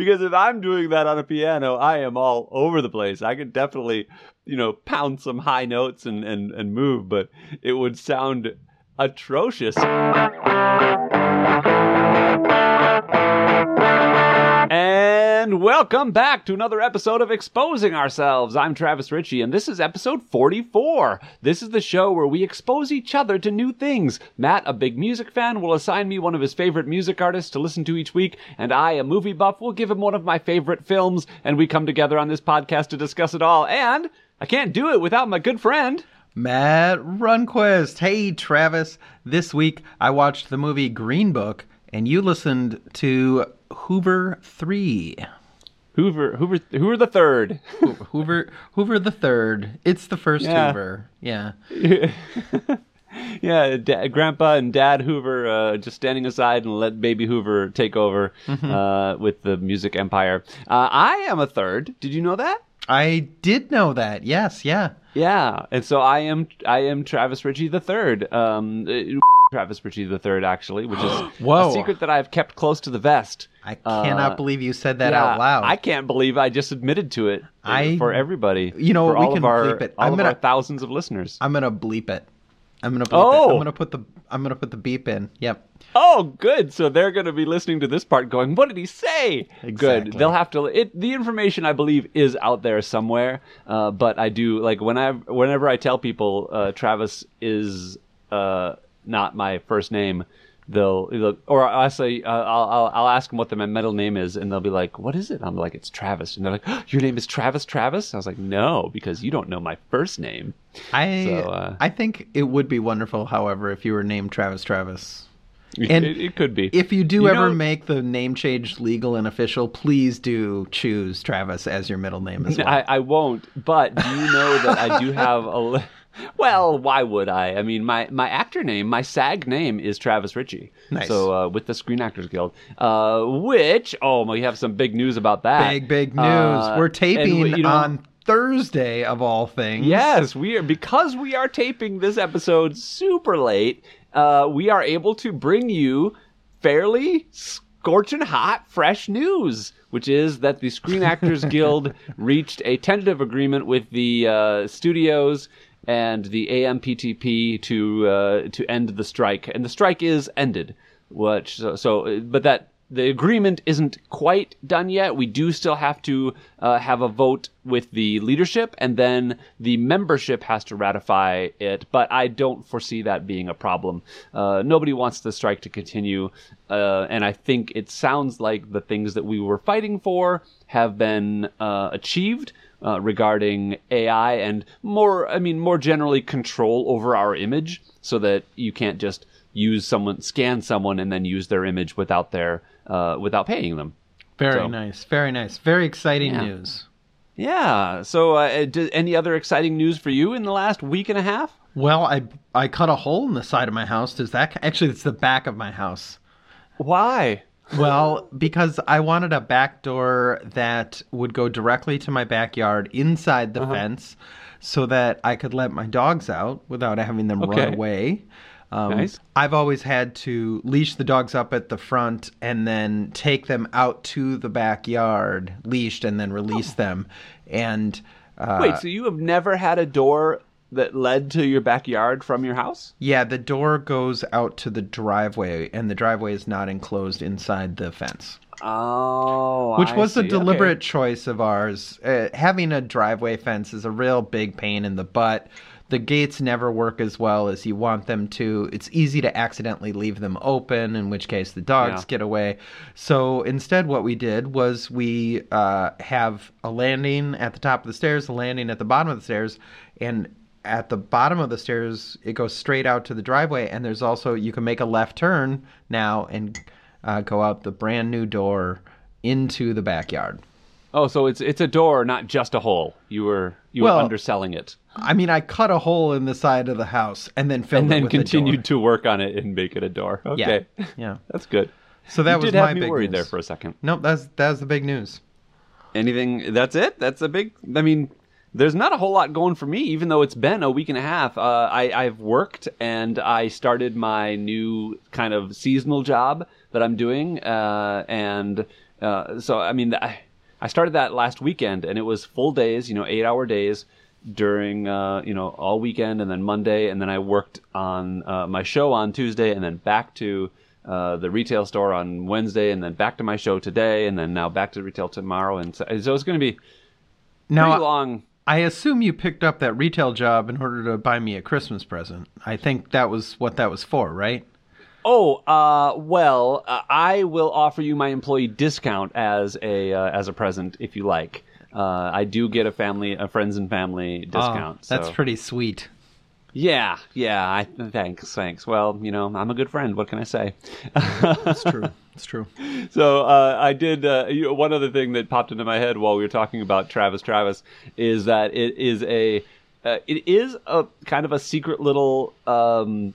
because if I'm doing that on a piano, I am all over the place. I could definitely, you know, pound some high notes and and and move, but it would sound atrocious. Welcome back to another episode of Exposing Ourselves. I'm Travis Ritchie, and this is episode 44. This is the show where we expose each other to new things. Matt, a big music fan, will assign me one of his favorite music artists to listen to each week, and I, a movie buff, will give him one of my favorite films, and we come together on this podcast to discuss it all. And I can't do it without my good friend. Matt Runquist. Hey, Travis. This week I watched the movie Green Book, and you listened to Hooveriii. Hoover, Hoover, Hoover the third. Hoover, Hoover the third. It's the first Yeah. Hoover. Yeah. yeah, da- Grandpa and Dad Hoover uh, just standing aside and let Baby Hoover take over uh, with the music empire. Uh, I am a third. Did you know that? I did know that. Yes, yeah. Yeah, and so I am. I am Travis Ritchie the third. Um, Travis Ritchie the third, actually, which is Whoa. a secret that I've kept close to the vest. I cannot Uh, believe you said that Yeah, out loud. I can't believe I just admitted to it. I- for everybody. You know for we all can of our, bleep it. All I'm of gonna- our thousands of listeners. I'm gonna bleep it. I'm gonna bleep Oh. it. I'm gonna put the I'm gonna put the beep in. Yep. Oh, good. So they're going to be listening to this part going, what did he say? Exactly. Good. They'll have to, it, the information I believe is out there somewhere. Uh, but I do, like, when I, whenever I tell people, uh, Travis is, uh, not my first name, they'll, they'll or I say, uh, I'll, I'll, I'll ask them what their middle name is and they'll be like, what is it? I'm like, it's Travis. And they're like, "Oh, your name is Travis Travis? I was like, no, because you don't know my first name. I So, uh, I think it would be wonderful, however, if you were named Travis Travis. It, And it, could be. If you do You ever know- make the name change legal and official, please do choose Travis as your middle name as well. I, I won't. But do you know that I do have a? Well, why would I? I mean, my my actor name, my SAG name is Travis Ritchie. Nice. So uh, with the Screen Actors Guild, uh, which oh, we have some big news about that. Big big news. Uh, We're taping we- you know, on Thursday of all things. Yes, we are because we are taping this episode super late. Uh, we are able to bring you fairly scorching hot, fresh news, which is that the Screen Actors Guild reached a tentative agreement with the uh, studios and the AMPTP to uh, to end the strike, and the strike is ended. Which so, so but that the agreement isn't quite done yet. We do still have to uh, have a vote with the leadership, and then the membership has to ratify it. But I don't foresee that being a problem. Uh, nobody wants the strike to continue, uh, and I think it sounds like the things that we were fighting for have been uh, achieved. Uh, regarding AI and more, I mean, more generally control over our image so that you can't just use someone, scan someone and then use their image without their, uh, without paying them. Very So- nice. Very nice. Very exciting Yeah. news. Yeah. So, uh, d- any other exciting news for you in the last week and a half? Well, I I cut a hole in the side of my house. Does that actually? It's the back of my house. Why? Well, because I wanted a back door that would go directly to my backyard inside Uh-huh. the fence so that I could let my dogs out without having them Okay. run away. Um, Nice. I've always had to leash the dogs up at the front and then take them out to the backyard, leashed, and then release them. And uh, Wait. So you have never had a door that led to your backyard from your house? yeah, the door goes out to the driveway, and the driveway is not enclosed inside the fence. Oh, which I was a deliberate Okay. choice of ours. Uh, having a driveway fence is a real big pain in the butt. The gates never work as well as you want them to. It's easy to accidentally leave them open, in which case the dogs Yeah. get away. So instead, what we did was we uh, have a landing at the top of the stairs, a landing at the bottom of the stairs, and at the bottom of the stairs, it goes straight out to the driveway. And there's also, you can make a left turn now and uh, go out the brand new door into the backyard. Oh, so it's it's a door, not just a hole. You were you Well, were underselling it, I mean, I cut a hole in the side of the house and then filled and it then with a continued door. to work on it and make it a door. Okay, Yeah, yeah. that's good. So that you was did my have me big worried news. there for a second. Nope, that's that was the big news. Anything? That's it. That's a big. I mean, there's not a whole lot going for me, even though it's been a week and a half. Uh, I, I've worked and I started my new kind of seasonal job that I'm doing, uh, and uh, so I mean, I, I started that last weekend, and it was full days, you know, eight hour days during uh, you know all weekend, and then Monday, and then I worked on uh, my show on Tuesday, and then back to uh, the retail store on Wednesday, and then back to my show today, and then now back to retail tomorrow, and so, so it's going to be Now, pretty long. I assume you picked up that retail job in order to buy me a Christmas present. I think that was what that was for, right? Oh, uh, well, uh, I will offer you my employee discount as a uh, as a present if you like. Uh, I do get a family, a friends and family discount. Oh, that's so- pretty sweet. Yeah, yeah. I thanks, thanks. Well, you know, I'm a good friend. What can I say? That's true. It's true. so uh, I did. Uh, one other thing that popped into my head while we were talking about Travis Travis is that it is a uh, it is a kind of a secret little um,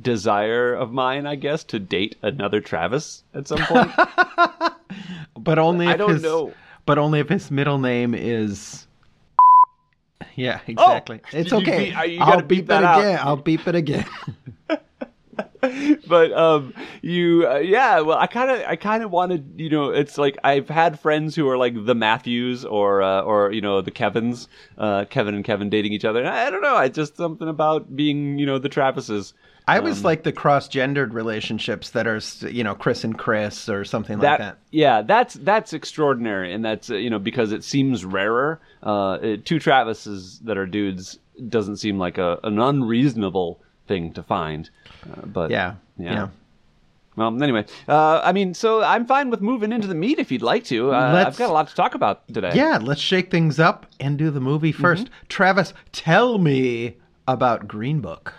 desire of mine, I guess, to date another Travis at some point. But only if I don't his, know. But only if his middle name is. Yeah, exactly. it's Oh, you okay. beep- uh, you I'll beep, beep that it out. again. I'll beep it again. but um you uh, yeah well i kind of i kind of wanted you know it's like i've had friends who are like the matthews or uh, or you know the kevins uh kevin and kevin dating each other and i, I don't know i just something about being you know the travises I always like the cross-gendered relationships that are, you know, Chris and Chris or something that, like that. yeah that's that's extraordinary and that's uh, you know because it seems rarer uh two travises that are dudes doesn't seem like a an unreasonable thing to find uh, but Yeah. Yeah. Yeah. Well, anyway, uh, I mean, so I'm fine with moving into the meat if you'd like to. Uh, I've got a lot to talk about today. Yeah, let's shake things up and do the movie 1st Mm-hmm. Travis, tell me about Green Book.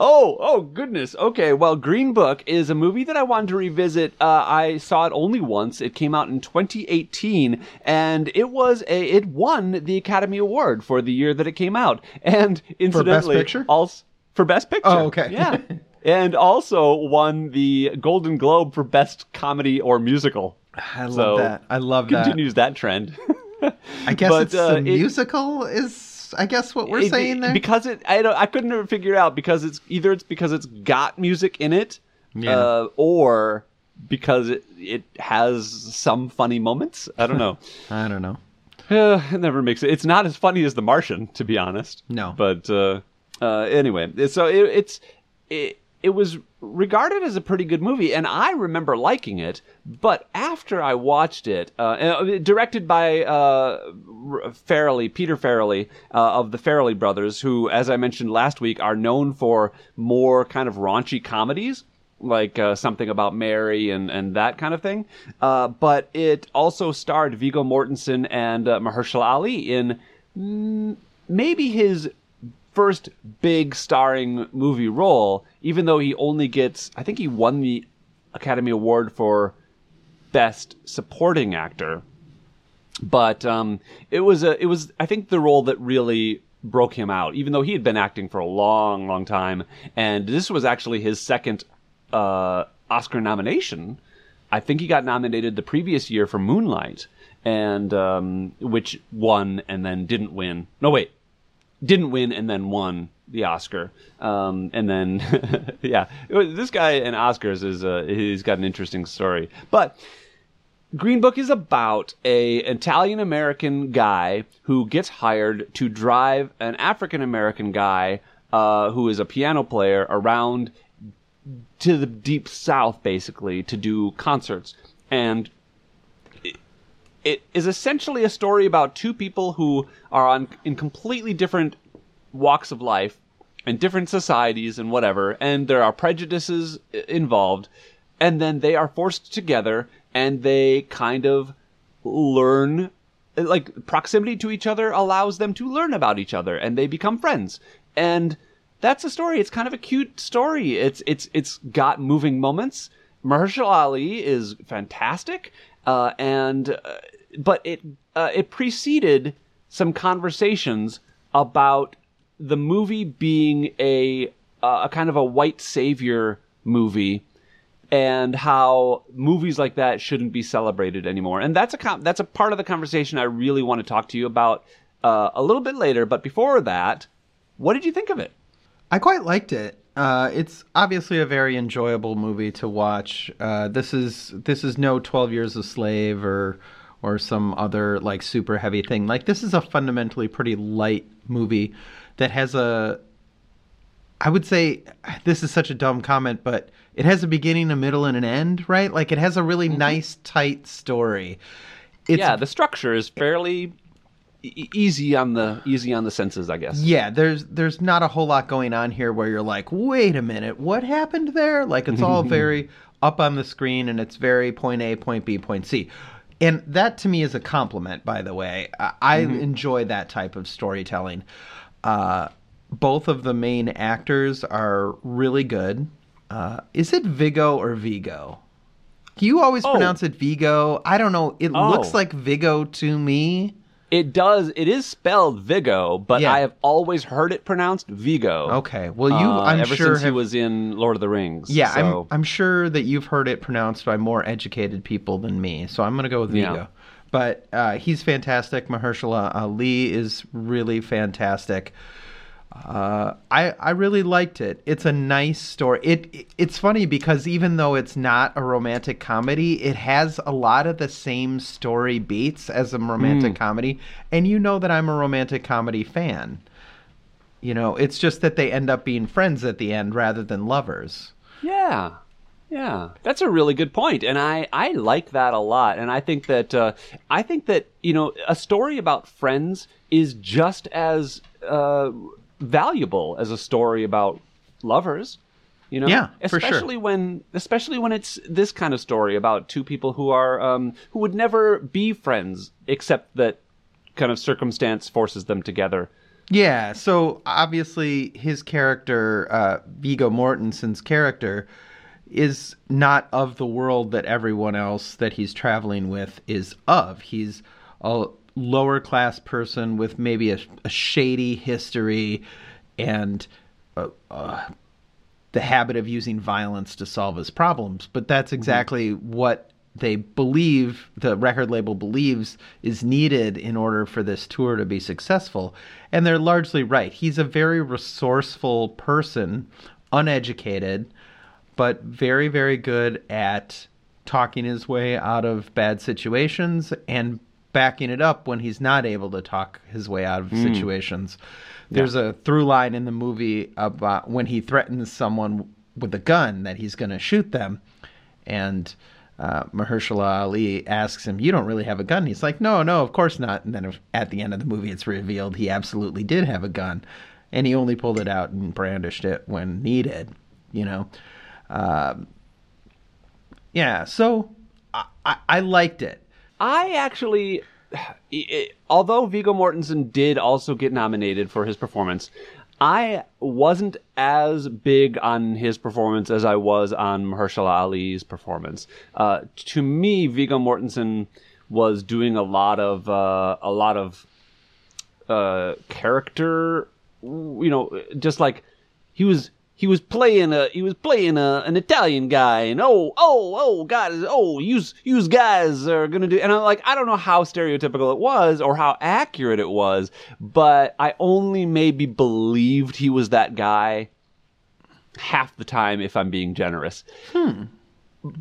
Oh, oh goodness. Okay, well, Green Book is a movie that I wanted to revisit. Uh, I saw it only once. It came out in 2018, and it was a it won the Academy Award for the year that it came out. And incidentally, Picture? als- for Best Picture. Oh, okay. Yeah. And also won the Golden Globe for Best Comedy or Musical. I love So, that. I love that. Continues that trend. I guess But, it's uh, it- musical is I guess what we're It- saying there. because it I don't I couldn't ever figure it out because it's either it's because it's got music in it Yeah. uh, or because it it has some funny moments. I don't know. I don't know. Uh, it never makes it. It's not as funny as The Martian, to be honest. No. But uh, uh, anyway, so it, it's it, it was regarded as a pretty good movie, and I remember liking it. But after I watched it, uh, uh, directed by uh, Farrelly, Peter Farrelly uh, of the Farrelly brothers, who, as I mentioned last week, are known for more kind of raunchy comedies like uh, something about Mary and, and that kind of thing. Uh, but it also starred Viggo Mortensen and uh, Mahershala Ali in mm, maybe his first big starring movie role, even though he only gets, I think he won the Academy Award for Best Supporting Actor. But um, it was a, it was, I think, the role that really broke him out, even though he had been acting for a long, long time. And this was actually his second uh, Oscar nomination. I think he got nominated the previous year for Moonlight, and um, which won and then didn't win. No, wait, didn't win and then won the Oscar. Um, and then, yeah, this guy in Oscars is uh, he's got an interesting story. But Green Book is about a Italian American guy who gets hired to drive an African American guy uh, who is a piano player around to the deep south, basically, to do concerts. And it is essentially a story about two people who are on in completely different walks of life and different societies and whatever, and there are prejudices involved, and then they are forced together and they kind of learn like proximity to each other allows them to learn about each other and they become friends. And that's a story. It's kind of a cute story. It's it's it's got moving moments. Mahershala Ali is fantastic uh, and uh, but it uh, it preceded some conversations about the movie being a uh, a kind of a white savior movie and how movies like that shouldn't be celebrated anymore. And that's a com- that's a part of the conversation I really want to talk to you about uh, a little bit later. But before that, what did you think of it? I quite liked it. Uh, it's obviously a very enjoyable movie to watch. Uh, this is this is no Twelve Years a Slave or or some other like super heavy thing. Like this is a fundamentally pretty light movie that has a. I would say this is such a dumb comment, but it has a beginning, a middle, and an end, right? Like it has a really Mm-hmm. nice, tight story. It's yeah, the structure is fairly e- easy on the easy on the senses, I guess. Yeah, there's there's not a whole lot going on here where you're like, wait a minute, what happened there? Like it's all very up on the screen and it's very point A, point B, point C. And that to me is a compliment, by the way. I, I enjoy that type of storytelling. Uh, both of the main actors are really good. Uh, is it Vigo or Vigo? You always Oh. pronounce it Vigo. I don't know. It Oh. looks like Vigo to me. It does. It is spelled Vigo, but Yeah. I have always heard it pronounced Vigo. Okay. Well, you, uh, I'm ever sure, since he was in Lord of the Rings. Yeah, so. I'm I'm sure that you've heard it pronounced by more educated people than me, so I'm gonna go with Yeah. Vigo. But uh, he's fantastic. Mahershala Ali is really fantastic. Uh, I I really liked it. It's a nice story. It, it it's funny because even though it's not a romantic comedy, it has a lot of the same story beats as a romantic Hmm. comedy, and you know that I'm a romantic comedy fan. You know, it's just that they end up being friends at the end rather than lovers. Yeah. Yeah. That's a really good point. And I, I like that a lot. And I think that, uh, I think that, you know, a story about friends is just as, uh, valuable as a story about lovers. You know, Yeah, for sure. especially when, especially when it's this kind of story about two people who are, um, who would never be friends except that kind of circumstance forces them together. Yeah, so obviously his character, uh, Viggo Mortensen's character, is not of the world that everyone else that he's traveling with is of. He's a lower class person with maybe a, a shady history and uh, uh, the habit of using violence to solve his problems. But that's exactly what they believe, the record label believes, is needed in order for this tour to be successful. And they're largely right. He's a very resourceful person, uneducated, but very, very good at talking his way out of bad situations and backing it up when he's not able to talk his way out of situations. There's a through line in the movie about when he threatens someone with a gun that he's going to shoot them, and uh, Mahershala Ali asks him, "You don't really have a gun?" He's like, "No, no, of course not." And then at the end of the movie, it's revealed he absolutely did have a gun, and he only pulled it out and brandished it when needed. You know, um, yeah. So I, I, I liked it. I actually, i- although Viggo Mortensen did also get nominated for his performance, I wasn't as big on his performance as I was on Mahershala Ali's performance. Uh, to me, Viggo Mortensen was doing a lot of uh, a lot of uh, character, you know, just like he was he was playing a he was playing a, an Italian guy, and oh oh oh God, oh you you guys are gonna do, and I'm like I don't know how stereotypical it was or how accurate it was, but I only maybe believed he was that guy half the time if I'm being generous. Hmm.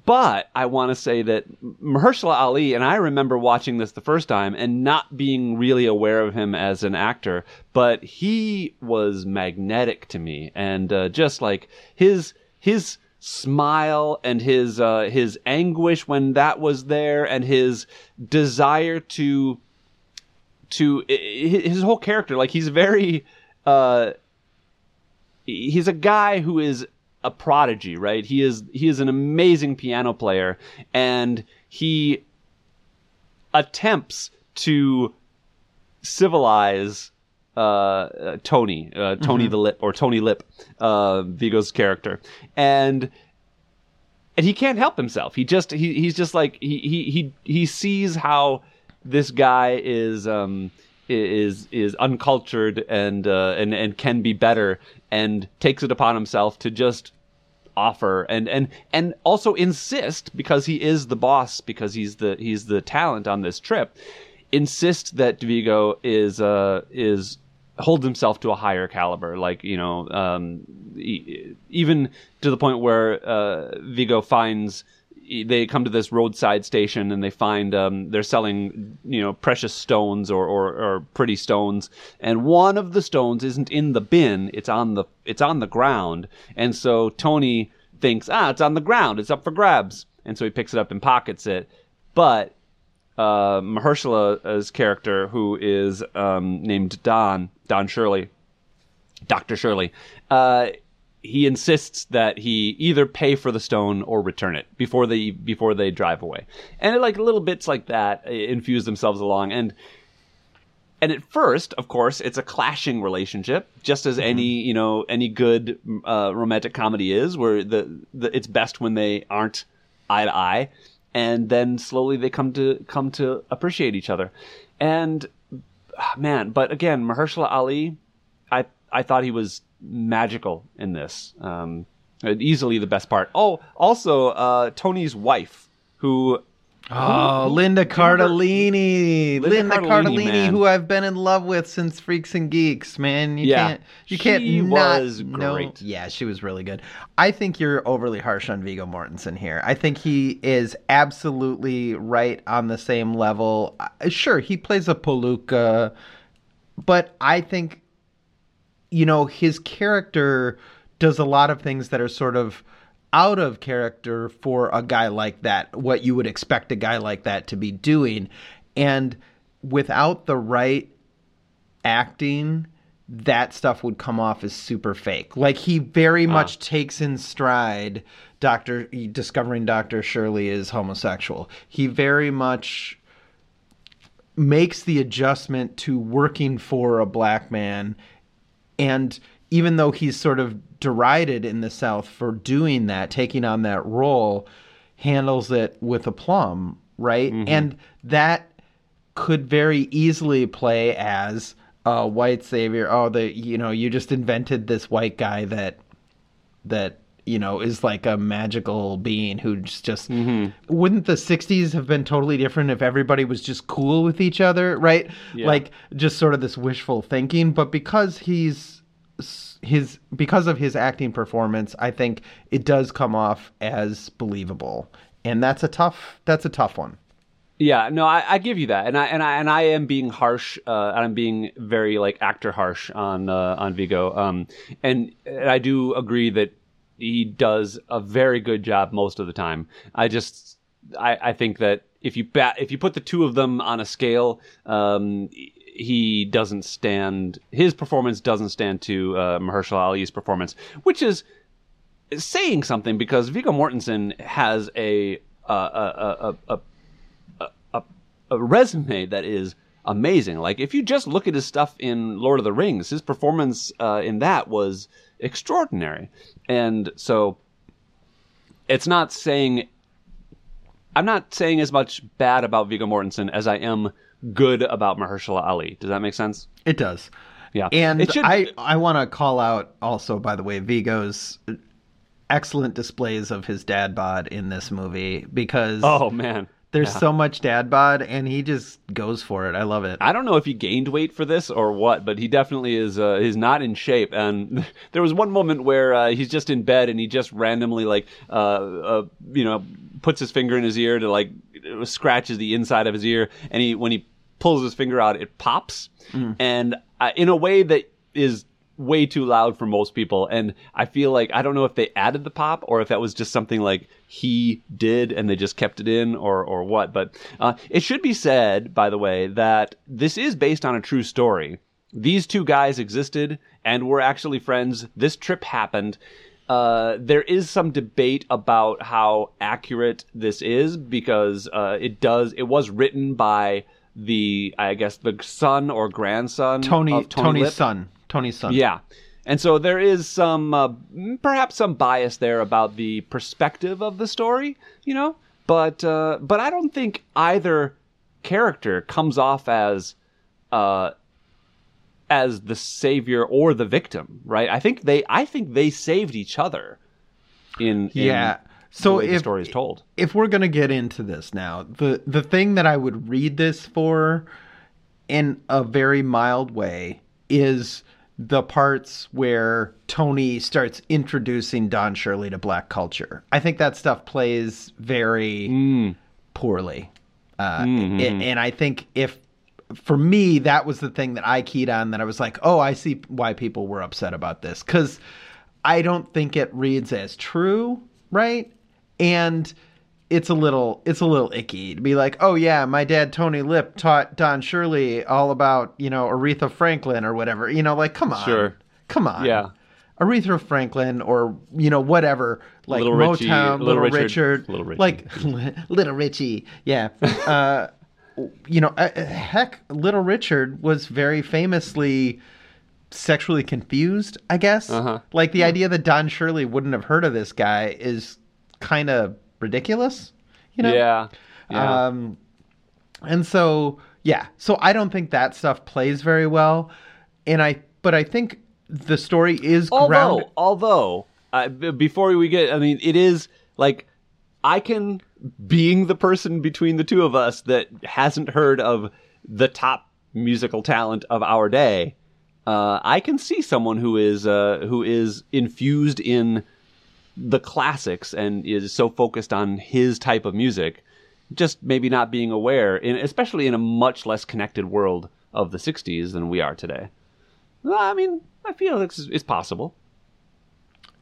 But I want to say that Mahershala Ali, and I remember watching this the first time and not being really aware of him as an actor, but he was magnetic to me, and uh, just like his his smile and his uh, his anguish when that was there, and his desire to to his whole character, like he's very. Uh, he's a guy who is a prodigy, right? He is he is an amazing piano player and he attempts to civilize uh, uh, Tony, uh, Tony the Lip or Tony Lip, uh, Viggo's character. And and he can't help himself. He just he he's just like he he he he sees how this guy is um is is uncultured and uh, and and can be better and takes it upon himself to just offer and and and also insist because he is the boss because he's the he's the talent on this trip insist that Viggo is uh is holds himself to a higher caliber. Like you know, um, e- even to the point where uh, Viggo finds they come to this roadside station and they find um, they're selling you know precious stones or, or, or pretty stones. And one of the stones isn't in the bin. It's on the it's on the ground. And so Tony thinks ah it's on the ground. It's up for grabs. And so he picks it up and pockets it. But uh, Mahershala's character who is um, named Don Don Shirley Dr. Shirley uh, he insists that he either pay for the stone or return it before they before they drive away, and like little bits like that uh, infuse themselves along. And and at first, of course, it's a clashing relationship, just as any you know any good uh, romantic comedy is, where the, the it's best when they aren't eye to eye, and then slowly they come to come to appreciate each other. And ah, man, but again, Mahershala Ali, I I thought he was magical in this. Um, easily the best part. Oh, also uh, Tony's wife, who Oh, Linda Cardellini. Linda Linda, Cardellini, Cardellini, who I've been in love with since Freaks and Geeks, man. You Yeah. can't you She can't not was know- Yeah, she was really good. I think you're overly harsh on Viggo Mortensen here. I think he is absolutely right on the same level. Uh, Sure, he plays a palooka, but I think you know, his character does a lot of things that are sort of out of character for a guy like that, what you would expect a guy like that to be doing. And without the right acting, that stuff would come off as super fake. Like he very much takes in stride Dr. discovering Dr. Shirley is homosexual. He very much makes the adjustment to working for a black man and even though he's sort of derided in the South for doing that, taking on that role, handles it with aplomb, right? Mm-hmm. And that could very easily play as a white savior. Oh, the you know, you just invented this white guy that that you know is like a magical being who's just wouldn't the 60s have been totally different if everybody was just cool with each other right Yeah. like just sort of this wishful thinking but because he's his because of his acting performance i think it does come off as believable and that's a tough that's a tough one Yeah, no, I, I give you that, and I and I and I am being harsh. Uh, and I'm being very like actor harsh on uh, on Viggo. Um, and, and I do agree that he does a very good job most of the time. I just I, I think that if you bat if you put the two of them on a scale, um, he doesn't stand. His performance doesn't stand to uh, Mahershala Ali's performance, which is saying something because Viggo Mortensen has a a a a, a, a, a resume that is amazing. Like if you just look at his stuff in Lord of the Rings, his performance uh, in that was extraordinary, and so it's not saying. I'm not saying as much bad about Viggo Mortensen as I am good about Mahershala Ali. Does that make sense? it does Yeah, And it should, I, I want to call out also, by the way, Viggo's excellent displays of his dad bod in this movie because Oh man, there's Yeah. so much dad bod and he just goes for it. I love it. I don't know if he gained weight for this or what, but he definitely is. Uh, he's not in shape. And there was one moment where uh, he's just in bed and he just randomly like, uh, uh, you know, puts his finger in his ear to like scratches the inside of his ear, and he when he pulls his finger out, it pops, and uh, in a way that is way too loud for most people. And i feel like i don't know if they added the pop or if that was just something like he did and they just kept it in or or what. But uh, it should be said by the way that this is based on a true story. These two guys existed and were actually friends. This trip happened. Uh, there is some debate about how accurate this is because uh, it does it was written by the i guess the son or grandson Tony, of Tony Tony's Lip. son. Tony's son. Yeah. And so there is some, uh, perhaps some bias there about the perspective of the story, you know? But, uh, but I don't think either character comes off as, uh, as the savior or the victim, right? I think they, I think they saved each other in, in Yeah. the So way the story is told. if we're gonna get into this now, the the thing that I would read this for, in a very mild way, is the parts where Tony starts introducing Don Shirley to black culture. I think that stuff plays very Mm. poorly. Uh, Mhm. and, and I think if for me that was the thing that I keyed on that I was like, "Oh, I see why people were upset about this." Cuz I don't think it reads as true, right? And it's a little it's a little icky to be like, "Oh yeah, my dad Tony Lip taught Don Shirley all about, you know, Aretha Franklin or whatever." You know, like, come on. Sure. Come on. Yeah. Aretha Franklin or you know whatever like Little Richie, Motown, Little Little, Richard, Richard, Little Richie. like Little Richie, yeah. Uh, you know, uh, heck, Little Richard was very famously sexually confused. I guess, Uh-huh. like the idea that Don Shirley wouldn't have heard of this guy is kind of ridiculous. You know, Yeah. Yeah. um, and so yeah, so I don't think that stuff plays very well, and I but I think the story is although, grounded. although, uh, b- before we get, I mean, it is like I can, being the person between the two of us that hasn't heard of the top musical talent of our day, uh, I can see someone who is uh, who is infused in the classics and is so focused on his type of music, just maybe not being aware, in, especially in a much less connected world of the '60s than we are today. Well, I mean, I feel it's, it's possible.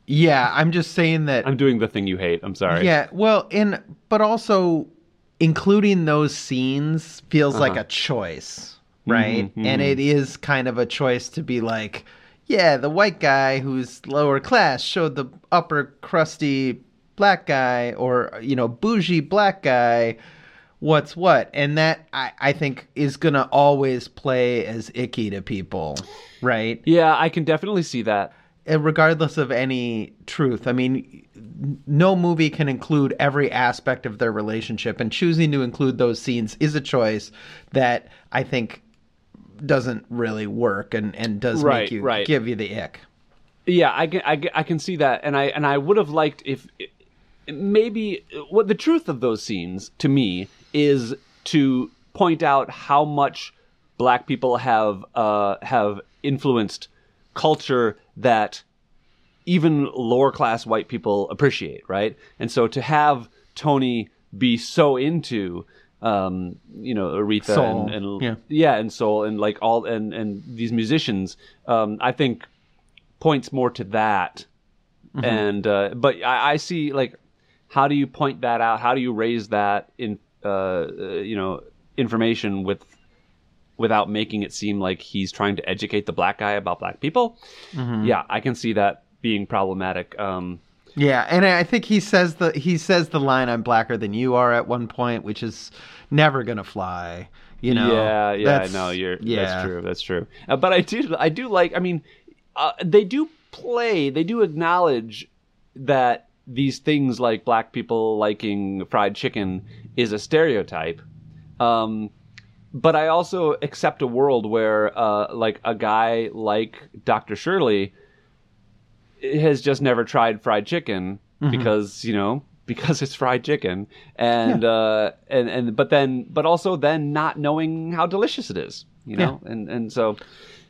Yeah, I'm just saying that. I'm doing the thing you hate. I'm sorry. Yeah, well, and but also including those scenes feels like Uh-huh. a choice, right? Mhm, And it is kind of a choice to be like, yeah, the white guy who's lower class showed the upper crusty black guy or you know bougie black guy what's what and that i, I think is gonna always play as icky to people right Yeah, I can definitely see that. uh, regardless of any truth. I mean, no movie can include every aspect of their relationship, and choosing to include those scenes is a choice that I think doesn't really work and, and does Right, make you right. give you the ick. Yeah, I can, I, I can see that, and I and I would have liked if maybe what the truth of those scenes to me is to point out how much black people have uh, have influenced culture that even lower class white people appreciate, right? And so to have Tony be so into um, you know, Aretha Soul, and, and yeah. yeah, and soul and like all and and these musicians, um, I think points more to that. Mm-hmm. And uh, but I, I see like how do you point that out? How do you raise that in uh, uh, you know information with without making it seem like he's trying to educate the black guy about black people? Mm-hmm. Yeah, I can see that being problematic. Um, Yeah, and I think he says the he says the line "I'm blacker than you are" at one point, which is never gonna fly. You know? yeah, yeah, That's- no, you're yeah. that's true, that's true. Uh, but I do, I do like. I mean, uh, they do play, they do acknowledge that these things like black people liking fried chicken is a stereotype. Um, but I also accept a world where, uh, like a guy like Dr. Shirley has just never tried fried chicken because you know because it's fried chicken. And uh and and but then but also then not knowing how delicious it is you know? And and so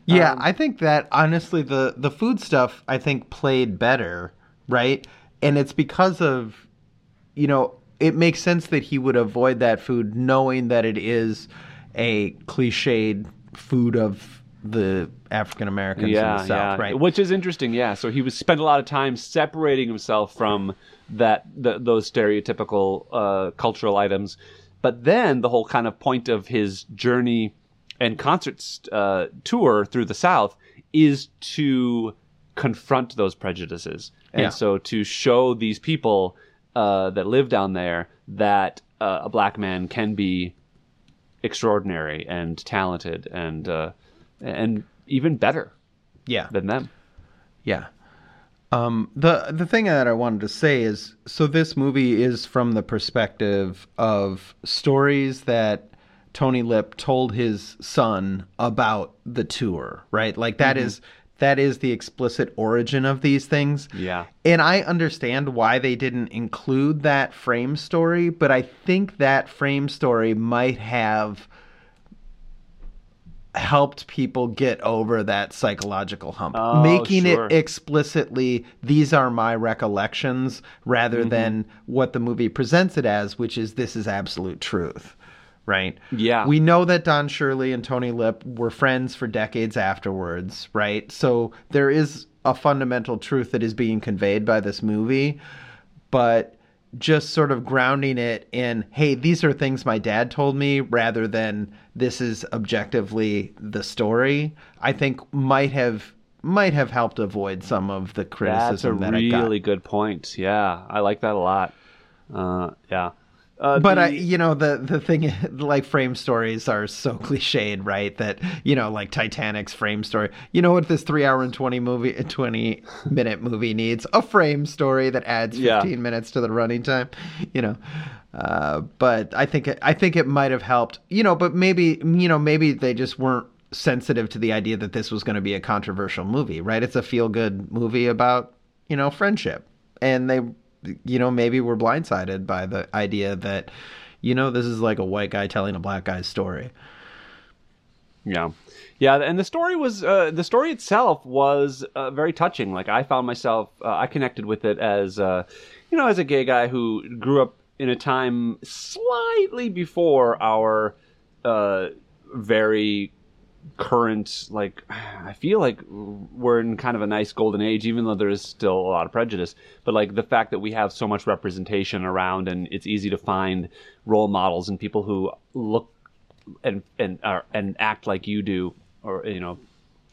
Yeah, Um, I think that honestly the the food stuff I think played better, right? And it's because of you know, it makes sense that he would avoid that food knowing that it is a cliched food of the African Americans in the South, yeah right? which is interesting yeah so he was spent a lot of time separating himself from that the, those stereotypical uh cultural items but then the whole kind of point of his journey and concert uh, tour through the South is to confront those prejudices, and Yeah. so to show these people uh, that live down there that uh, a black man can be extraordinary and talented and uh, and even better yeah. than them. Yeah. Um, the the thing that I wanted to say is so this movie is from the perspective of stories that Tony Lip told his son about the tour, right? Like that is that is the explicit origin of these things. Yeah. And I understand why they didn't include that frame story, but I think that frame story might have helped people get over that psychological hump Oh, making sure. it explicitly these are my recollections rather Mm-hmm. than what the movie presents it as which is this is absolute truth right Yeah. we know that don shirley and tony lip were friends for decades afterwards right so there is a fundamental truth that is being conveyed by this movie but just sort of grounding it in hey these are things my dad told me rather than this is objectively the story i think might have might have helped avoid some of the criticism That's a that really good point. Yeah, I like that a lot. Uh, yeah. Uh, But the- I, you know, the the thing, like frame stories are so cliched, right? That you know, like Titanic's frame story. You know what this three hour and twenty movie, twenty minute movie needs? A frame story that adds Yeah. fifteen minutes to the running time. You know, uh, but I think I think it might have helped. You know, but maybe you know maybe they just weren't sensitive to the idea that this was going to be a controversial movie, right? It's a feel good movie about you know friendship, and they you know maybe were blindsided by the idea that you know this is like a white guy telling a black guy's story. Yeah, yeah, and the story was uh, the story itself was uh, very touching. Like I found myself, uh, I connected with it as uh, you know, as a gay guy who grew up in a time slightly before our uh, very current. Like I feel like we're in kind of a nice golden age, even though there is still a lot of prejudice. But like the fact that we have so much representation around, and it's easy to find role models and people who look and and are, and act like you do, or you know,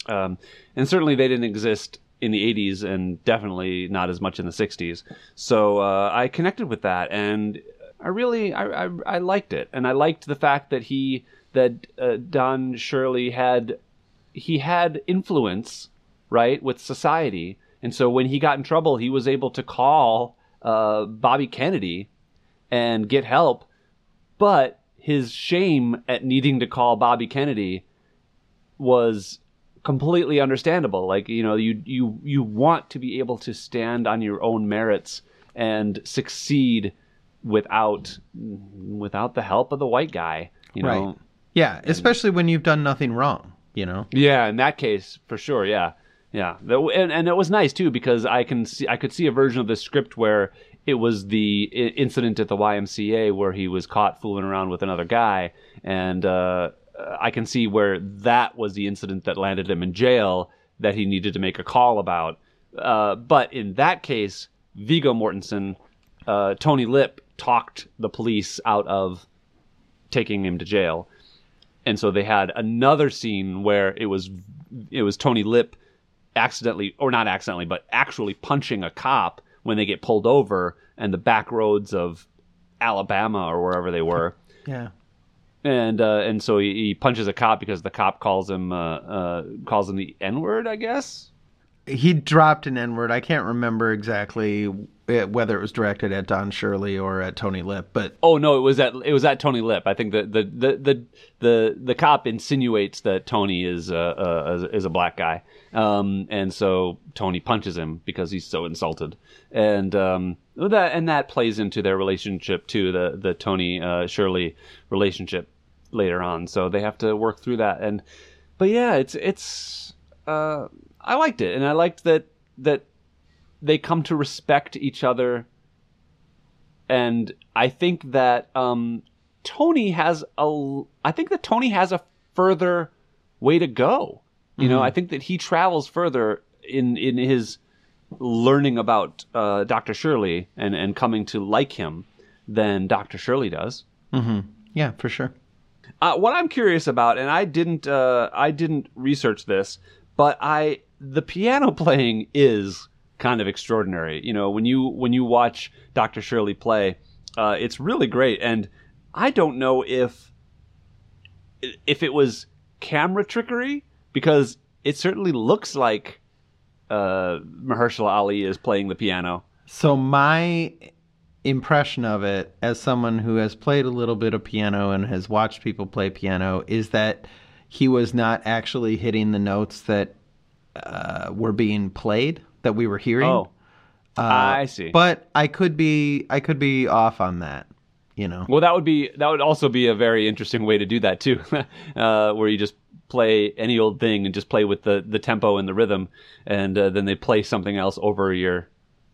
um, and certainly they didn't exist in the 80s and definitely not as much in the 60s. So uh, I connected with that, and I really I, I I liked it, and I liked the fact that he that uh, Don Shirley had he had influence right with society, and so when he got in trouble, he was able to call uh, Bobby Kennedy and get help, but his shame at needing to call Bobby Kennedy was completely understandable. Like you know, you you you want to be able to stand on your own merits and succeed without without the help of the white guy. You know, Right. Yeah, especially when you've done nothing wrong. You know. yeah, in that case, for sure. Yeah, yeah, and and it was nice too because I can see I could see a version of the script where it was the incident at the YMCA where he was caught fooling around with another guy, and uh, I can see where that was the incident that landed him in jail that he needed to make a call about. Uh, but in that case, Viggo Mortensen, uh, Tony Lip talked the police out of taking him to jail and so they had another scene where it was it was Tony Lip accidentally or not accidentally but actually punching a cop when they get pulled over and the back roads of Alabama or wherever they were Yeah. And uh, and so he, he punches a cop because the cop calls him uh, uh, calls him the N word I guess He dropped an N word. I can't remember exactly whether it was directed at Don Shirley or at Tony Lip, but Oh no, it was at it was at Tony Lip. I think the the the the the, the cop insinuates that Tony is uh, uh, is a black guy, um, and so Tony punches him because he's so insulted, and um, that and that plays into their relationship too, the the Tony uh, Shirley relationship later on. So they have to work through that, and but yeah, it's it's uh, I liked it, and I liked that that they come to respect each other and I think that um, Tony has a. I think that Tony has a further way to go. You know, I think that he travels further in in his learning about uh, Dr. Shirley and and coming to like him than Dr. Shirley does. Mm-hmm. yeah, for sure. Uh, what I'm curious about, and I didn't, uh, I didn't research this, but I the piano playing is kind of extraordinary. You know, when you when you watch Dr. Shirley play, uh, it's really great, and I don't know if if it was camera trickery because it certainly looks like uh, Mahershala Ali is playing the piano. So my impression of it as someone who has played a little bit of piano and has watched people play piano is that he was not actually hitting the notes that uh, were being played that we were hearing. Oh, I see. But I could be I could be off on that, you know. Well, that would be that would also be a very interesting way to do that too, uh, where you just play any old thing and just play with the the tempo and the rhythm, and uh, then they play something else over your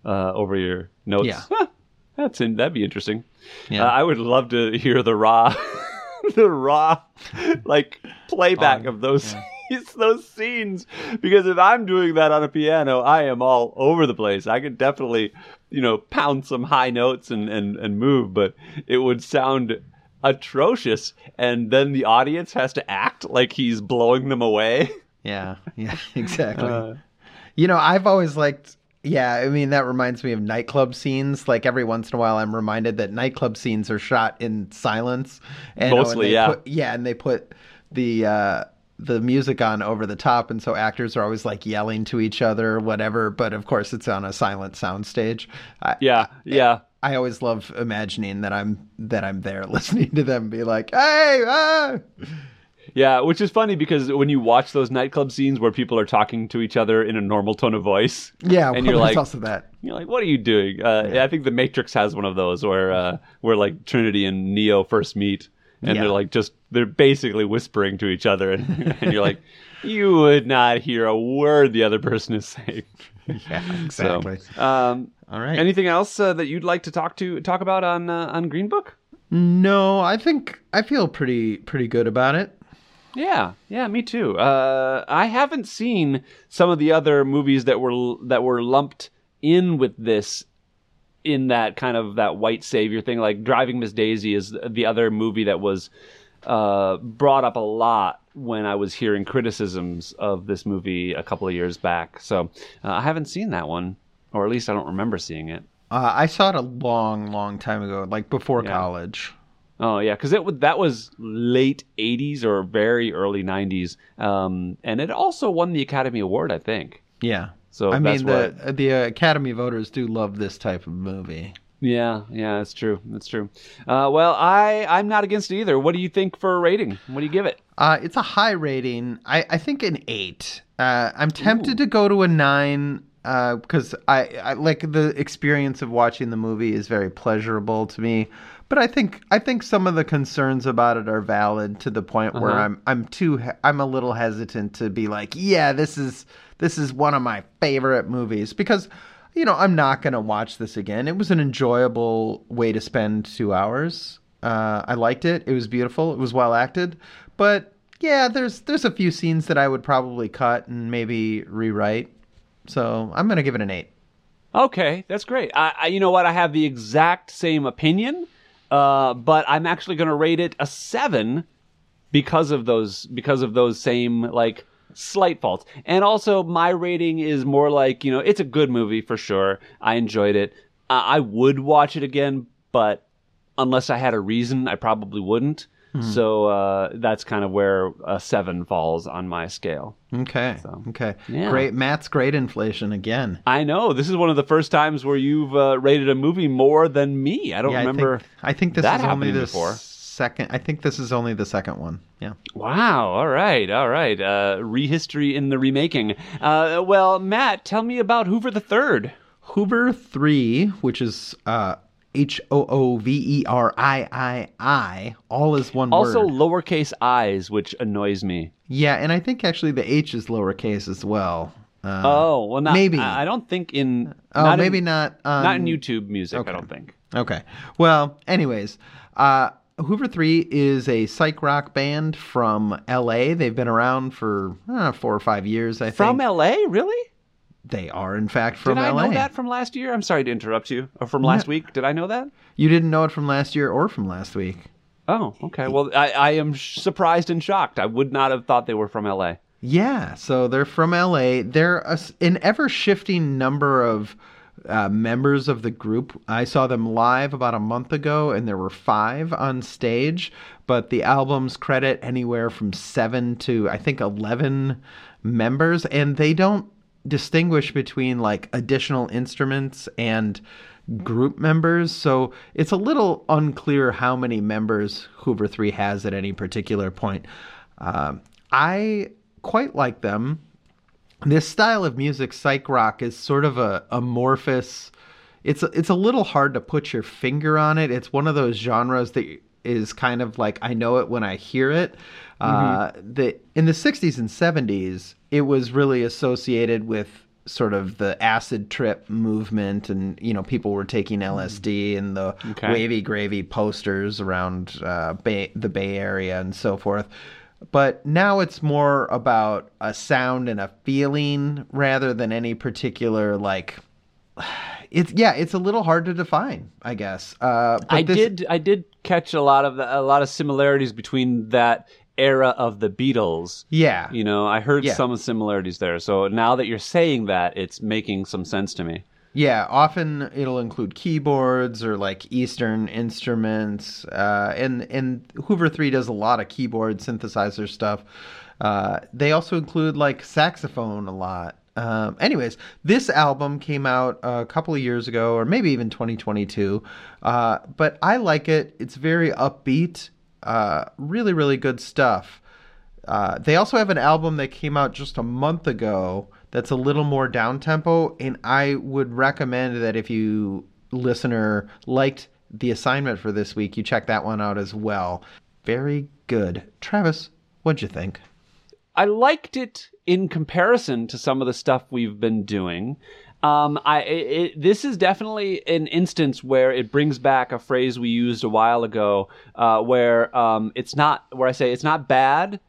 uh, over your notes. Yeah. Huh, that's in, that'd be interesting. Yeah. Uh, I would love to hear the raw, the raw, like playback On- of those those scenes. Because if I'm doing that on a piano, I am all over the place. I could definitely, you know, pound some high notes and and and move, but it would sound atrocious. And then the audience has to act like he's blowing them away. Yeah, yeah, exactly. Uh, you know, I've always liked. Yeah, I mean that reminds me of nightclub scenes. Like every once in a while, I'm reminded that nightclub scenes are shot in silence. And, oh, and Mostly, they yeah. Put, yeah, and they put the uh, the music on over the top, and so actors are always like yelling to each other, whatever. But of course, it's on a silent soundstage. I, yeah, yeah. I always love imagining that I'm that I'm there listening to them be like, "Hey, ah!" Yeah, which is funny because when you watch those nightclub scenes where people are talking to each other in a normal tone of voice, yeah." And well, you're like- also that. you're like, "What are you doing?" Uh, Yeah. I think The Matrix has one of those where uh, where like Trinity and Neo first meet, and Yeah. they're like just they're basically whispering to each other, and, and you're like, you would not hear a word the other person is saying. Yeah, So, exactly. um, All right. anything else uh, that you'd like to talk to talk about on uh, on Green Book? No, I think I feel pretty pretty good about it. Yeah, yeah, me too. Uh, I haven't seen some of the other movies that were that were lumped in with this in that kind of that white savior thing. Like Driving Miss Daisy is the other movie that was uh, brought up a lot when I was hearing criticisms of this movie a couple of years back. So uh, I haven't seen that one, or at least I don't remember seeing it. Uh, I saw it a long, long time ago, like before Yeah. college. Oh yeah, because it that was late '80s or very early '90s, um, and it also won the Academy Award, I think. Yeah. So I mean, the the Academy voters do love this type of movie. Yeah, yeah, that's true. That's true. Uh, well, I I'm not against it either. What do you think for a rating? What do you give it? Uh, it's a high rating. I, I think an eight. Uh, I'm tempted to go to a nine because I, I like the experience of watching the movie is very pleasurable to me. But I think I think some of the concerns about it are valid to the point where Uh-huh. I'm I'm too I'm a little hesitant to be like, yeah, this is this is one of my favorite movies because you know I'm not gonna watch this again. It was an enjoyable way to spend two hours. Uh, I liked it. It was beautiful. It was well acted. But yeah, there's there's a few scenes that I would probably cut and maybe rewrite. So I'm gonna give it an eight. Okay, that's great. I, I you know what? I have the exact same opinion, uh, but I'm actually going to rate it a seven because of those because of those same like slight faults. And also, my rating is more like you know, it's a good movie for sure. I enjoyed it. Uh, I would watch it again, but unless I had a reason, I probably wouldn't. So uh, that's kind of where a seven falls on my scale. Okay. So, okay. yeah. Great. Matt's great inflation again. I know this is one of the first times where you've uh, rated a movie more than me. I don't yeah, remember. I think, I think this is only the before. Second. I think this is only the second one. Yeah. Wow. All right. All right. Uh, rehistory in the remaking. Uh, well, Matt, tell me about Hoover the Third. Hooveriii, which is uh, H O O V E R I I I, all is one Also, word. Also lowercase i's, which annoys me. Yeah, and I think actually the H is lowercase as well. Uh, Oh well, not maybe. I, I don't think in. oh, not maybe in, not. Um, Not in YouTube music. okay. I don't think. Okay. Well, anyways, uh, Hooveriii is a psych rock band from LA. They've been around for uh, four or five years, I From think. From LA, really? they are, in fact, from LA. Did I LA. know that from last year? I'm sorry to interrupt you. Or from last week? Did I know that? You didn't know it from last year or from last week. Oh, okay. Well, I, I am surprised and shocked. I would not have thought they were from LA. Yeah, so they're from LA. They're a, an ever shifting number of uh, members of the group. I saw them live about a month ago, and there were five on stage. But the albums credit anywhere from seven to I think eleven members, and they don't distinguish between like additional instruments and group members. So it's a little unclear how many members Hooveriii has at any particular point. Um, I quite like them. This style of music, psych rock, is sort of a amorphous. It's it's a little hard to put your finger on it. It's one of those genres that is kind of like I know it when I hear it. Uh, the in the 60s and 70s, it was really associated with sort of the acid trip movement, and you know people were taking LSD and the Okay. wavy gravy posters around uh, Bay, the Bay Area and so forth. But now it's more about a sound and a feeling rather than any particular like. It's yeah, it's a little hard to define, I guess. Uh, but I this- did I did catch a lot of the, a lot of similarities between that era of the Beatles. Yeah, You know, I heard Yeah. some similarities there. So now that you're saying that, it's making some sense to me. Yeah, often it'll include keyboards or like Eastern instruments, uh, and and Hooveriii does a lot of keyboard synthesizer stuff. Uh, they also include like saxophone a lot. Um, anyways, this album came out a couple of years ago, or maybe even 2022. Uh, but I like it. It's very upbeat. Uh, really, really good stuff. Uh, they also have an album that came out just a month ago that's a little more down tempo, and I would recommend that if you listener liked the assignment for this week, you check that one out as well. Very good, Travis. What'd you think? I liked it in comparison to some of the stuff we've been doing. Um, I it, this is definitely an instance where it brings back a phrase we used a while ago, uh, where um, it's not where I say it's not bad,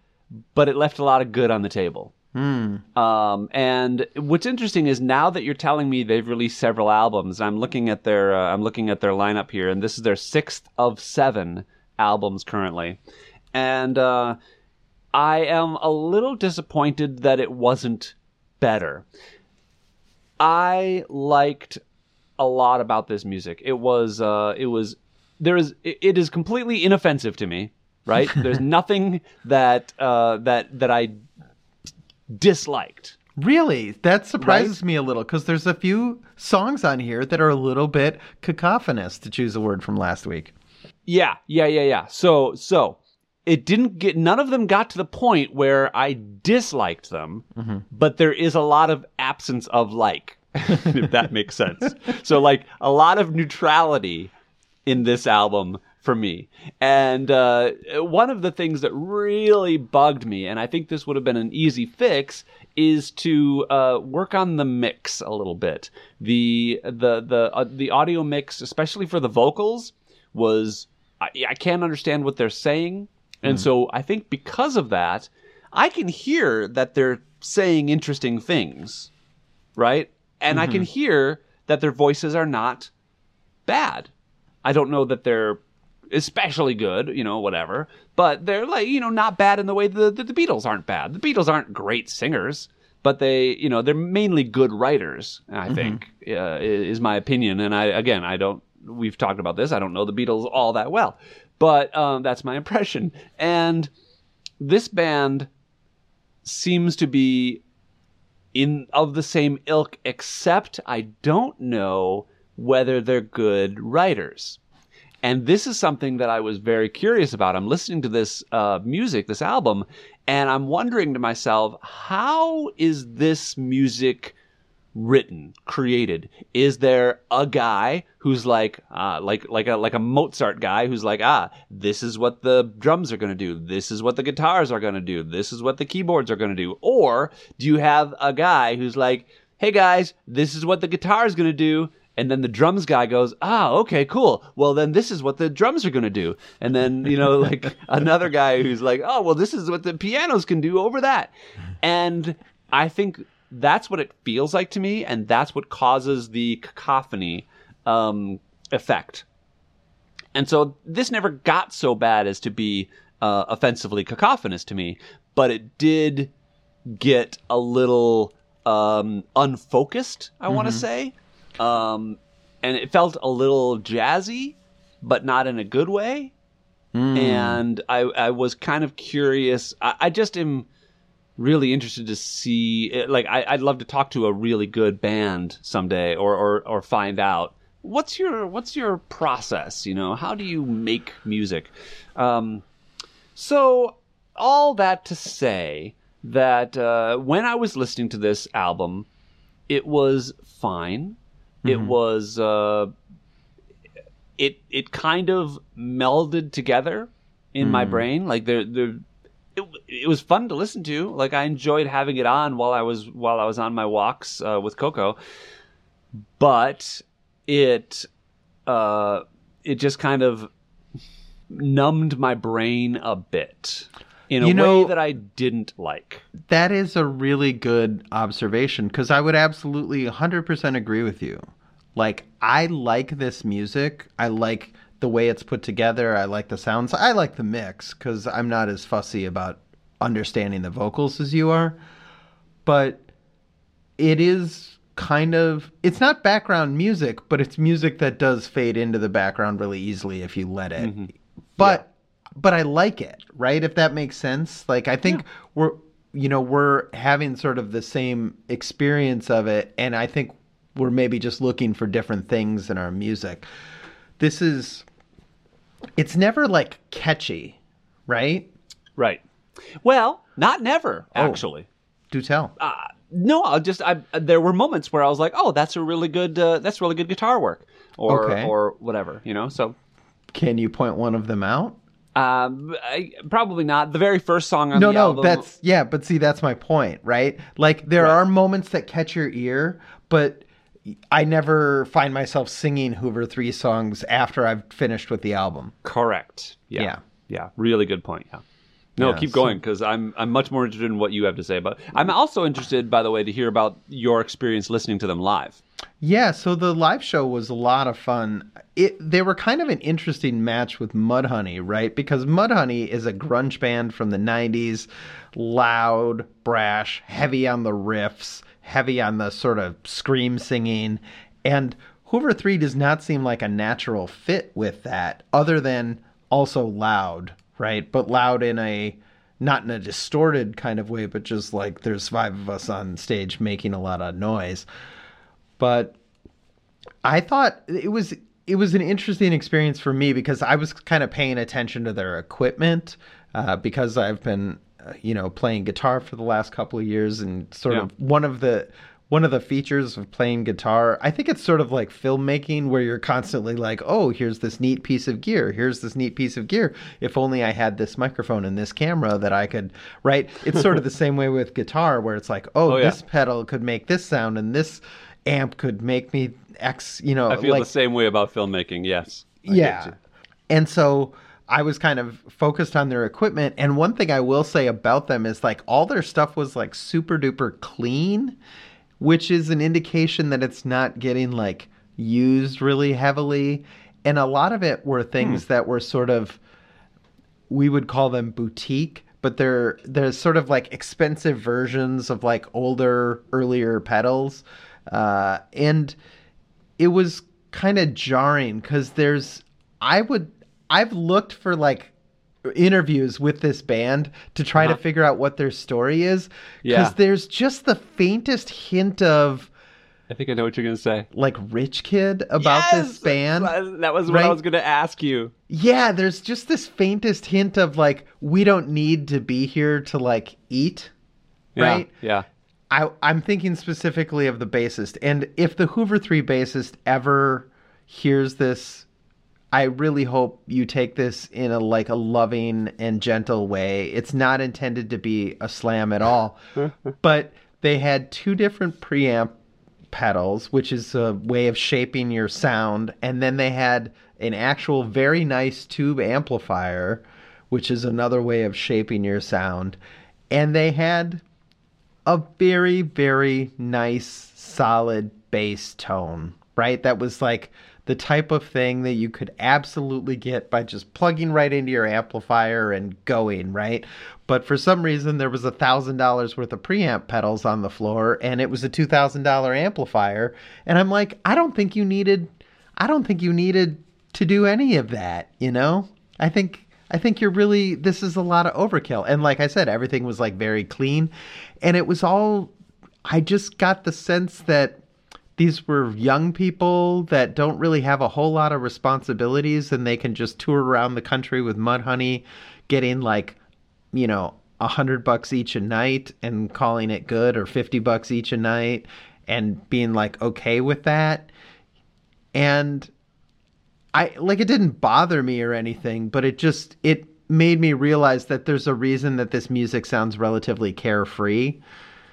but it left a lot of good on the table. Um, and what's interesting is now that you're telling me they've released several albums, I'm looking at their uh, I'm looking at their lineup here, and this is their sixth of seven albums currently, and uh, I am a little disappointed that it wasn't better. I liked a lot about this music. It was uh, it was there is it, it is completely inoffensive to me. Right? There's nothing that uh, that that I disliked. Really, that surprises me a little because there's a few songs on here that are a little bit cacophonous, to choose a word from last week. Yeah, yeah, yeah, yeah. So, so it didn't get none of them got to the point where I disliked them, mm-hmm. but there is a lot of absence of like, if that makes sense. so, like a lot of neutrality in this album for me. And uh, one of the things that really bugged me, and I think this would have been an easy fix, is to uh, work on the mix a little bit. The the the uh, the audio mix, especially for the vocals, was I, I can't understand what they're saying, and so I think because of that, I can hear that they're saying interesting things, right? And I can hear that their voices are not bad. I don't know that they're especially good, you know, whatever, but they're like, you know, not bad in the way that the, the Beatles aren't bad. The Beatles aren't great singers, but they, you know, they're mainly good writers, I think, uh, is my opinion. And I, again, I don't, we've talked about this, I don't know the Beatles all that well, but um, that's my impression. And this band seems to be in of the same ilk except I don't know whether they're good writers. And this is something that I was very curious about. I'm listening to this uh, music, this album, and I'm wondering to myself, how is this music written, created? Is there a guy who's like, uh, like, like a like a Mozart guy who's like, ah, this is what the drums are going to do, this is what the guitars are going to do, this is what the keyboards are going to do, or do you have a guy who's like, hey guys, this is what the guitar is going to do, and then the drums guy goes, ah, okay, cool. Well, then this is what the drums are going to do. And then, you know, like another guy who's like, oh, well, this is what the pianos can do over that. And I think that's what it feels like to me. And that's what causes the cacophony um, effect. And so this never got so bad as to be uh, offensively cacophonous to me, but it did get a little um, unfocused, I want to say. Um, and it felt a little jazzy, but not in a good way. And I, I was kind of curious. I, I just am really interested to see. eh, Like, I, I'd love to talk to a really good band someday, or, or, or find out what's your what's your process. You know, how do you make music? Um, so all that to say that uh, when I was listening to this album, it was fine. It was uh, it it kind of melded together in my brain. Like there there it, it was fun to listen to. Like I enjoyed having it on while I was while I was on my walks uh, with Coco, but it uh, it just kind of numbed my brain a bit in a You know- way that I didn't like. That is a really good observation because I would absolutely 100% agree with you. Like, I like this music. I like the way it's put together. I like the sounds. I like the mix because I'm not as fussy about understanding the vocals as you are. But it is kind of, it's not background music, but it's music that does fade into the background really easily if you let it. Mm-hmm. But but I like it, right? If that makes sense. Like I think we're you know, we're having sort of the same experience of it and I think we're maybe just looking for different things in our music. This is it's never like catchy, right? Right. Well, not never actually. Do tell. Uh, no, I'll just I there were moments where I was like, "Oh, that's a really good uh, that's really good guitar work," or Okay. or whatever, you know. So Can you point one of them out? Um, I, probably not. The very first song on no, the no, album. that's yeah, but see, that's my point, right? Like there Right. are moments that catch your ear, but I never find myself singing Hooveriii songs after I've finished with the album. correct. Yeah. Yeah. yeah, really good point. Yeah. No, Yeah, keep going because I'm I'm much more interested in what you have to say. But I'm also interested, by the way, to hear about your experience listening to them live. Yeah, so the live show was a lot of fun. It they were kind of an interesting match with Mudhoney, right? Because Mudhoney is a grunge band from the 90s, loud, brash, heavy on the riffs, heavy on the sort of scream singing, and Hooveriii does not seem like a natural fit with that other than also loud, right? But loud in a not in a distorted kind of way, but just like there's five of us on stage making a lot of noise but I thought it was it was an interesting experience for me because I was kind of paying attention to their equipment uh, because I've been uh, you know playing guitar for the last couple of years and sort Yeah. of one of the one of the features of playing guitar I think it's sort of like filmmaking where you're constantly like oh here's this neat piece of gear here's this neat piece of gear if only I had this microphone and this camera that I could right it's sort of the same way with guitar where it's like oh, Oh, yeah. this pedal could make this sound and this amp could make me X, you know, I feel like the same way about filmmaking. Yes. I yeah. And so I was kind of focused on their equipment. And one thing I will say about them is like all their stuff was like super duper clean, which is an indication that it's not getting like used really heavily. And a lot of it were things that were sort of we would call them boutique, but they're they're sort of like expensive versions of like older, earlier pedals, uh, and it was kind of jarring because there's I would I've looked for like interviews with this band to try to Uh-huh. figure out what their story is Yeah. because there's just the faintest hint of I think I know what you're gonna say like rich kid about this band That was what I was gonna ask you. yeah, there's just this faintest hint of like we don't need to be here to like eat, Yeah, right? Yeah. I I'm thinking specifically of the bassist, and if the Hooveriii bassist ever hears this, I really hope you take this in a like a loving and gentle way. It's not intended to be a slam at all, but they had two different preamp pedals, which is a way of shaping your sound, and then they had an actual very nice tube amplifier, which is another way of shaping your sound, and they had a very very nice solid bass tone, right? That was like the type of thing that you could absolutely get by just plugging right into your amplifier and going, right? But for some reason, there was a thousand dollars worth of preamp pedals on the floor, and it was a two thousand dollar amplifier. And I'm like, I don't think you needed, I don't think you needed to do any of that. You know, I think I think you're really this is a lot of overkill. And like I said, everything was like very clean, and it was all. I just got the sense that these were young people that don't really have a whole lot of responsibilities and they can just tour around the country with Mudhoney getting like you know a hundred bucks each a night and calling it good or 50 bucks each a night and being like okay with that and I like it didn't bother me or anything, but it just it made me realize that there's a reason that this music sounds relatively carefree.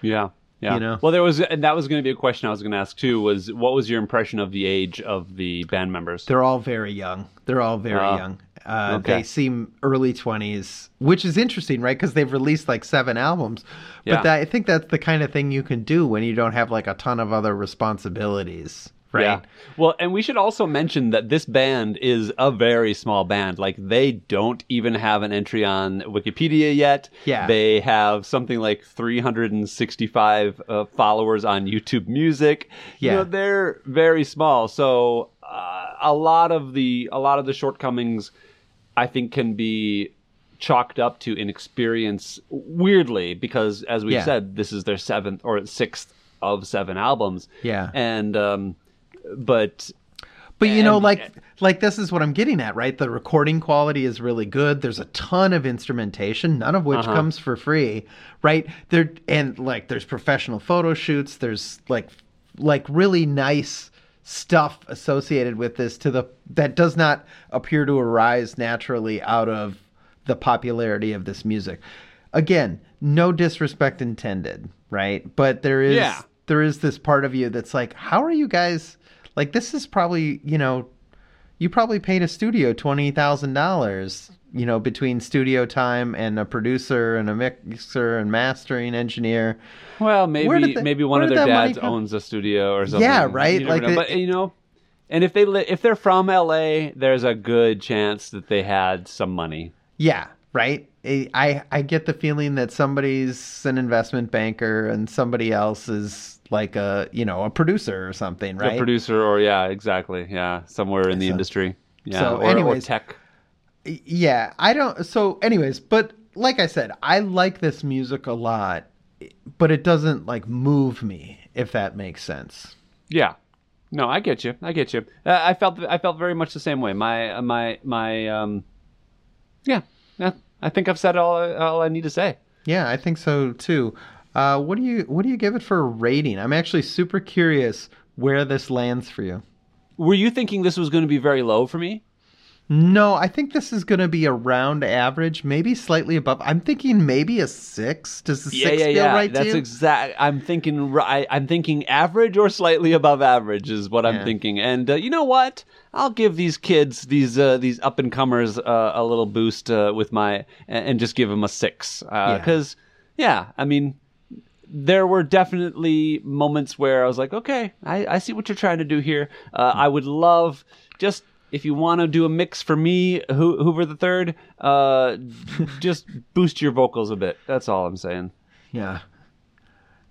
Yeah. Yeah. You know? Well, there was, and that was going to be a question I was going to ask too. Was what was your impression of the age of the band members? They're all very young. They're all very Oh, young. Uh, okay. They seem early 20s, which is interesting, right? Because they've released like seven albums. Yeah. But that, I think that's the kind of thing you can do when you don't have like a ton of other responsibilities, right? Yeah. Well, and we should also mention that this band is a very small band. Like they don't even have an entry on Wikipedia yet. Yeah. They have something like 365 uh, followers on YouTube Music. You Yeah. know, they're very small. So uh, a lot of the a lot of the shortcomings, I think, can be chalked up to inexperience. Weirdly, because as we've Yeah. said, this is their seventh or sixth of seven albums. Yeah. And um, but But you know, like like this is what I'm getting at, right? The recording quality is really good. There's a ton of instrumentation, none of which Uh-huh. comes for free, right? There and like there's professional photo shoots. There's like like really nice stuff associated with this to the that does not appear to arise naturally out of the popularity of this music. Again, no disrespect intended, right? But there is Yeah. there is this part of you that's like, how are you guys like this is probably, you know, you probably paid a studio twenty thousand dollars, you know, between studio time and a producer and a mixer and mastering engineer. well, maybe did the- maybe one of their dads owns a studio or something. Yeah, right? You Like but you know, and if they li- if they're from LA, there's a good chance that they had some money. Yeah, right. I I I get the feeling that somebody's an investment banker and somebody else is like a you know a producer or something, right? A producer or yeah, exactly. Yeah, somewhere in the So- industry. Yeah, so or, or anyways- tech. Yeah, I don't. So, anyways, but like I said, I like this music a lot, but it doesn't like move me, if that makes sense. Yeah. No, I get you. I get you. Uh, I felt I felt very much the same way. My uh, my my um yeah. Yeah. I think I've said all all I need to say. Yeah, I think so too. Uh, what do you what do you give it for a rating? I'm actually super curious where this lands for you. Were you thinking this was going to be very low for me? No, I think this is going to be around average, maybe slightly above. I'm thinking maybe a six. Does the Yeah, six yeah, feel yeah. right That's to you? exact. I'm thinking. I, I'm thinking average or slightly above average is what I'm thinking. And uh, you know what? I'll give these kids, these uh, these up and comers, uh, a little boost uh, with my and, just give them a six. Yeah. Because yeah. I mean, there were definitely moments where I was like, okay, I, I see what you're trying to do here. Uh, I would love just. If you want to do a mix for me, Ho- Hoover the Third, uh, just boost your vocals a bit. That's all I'm saying yeah.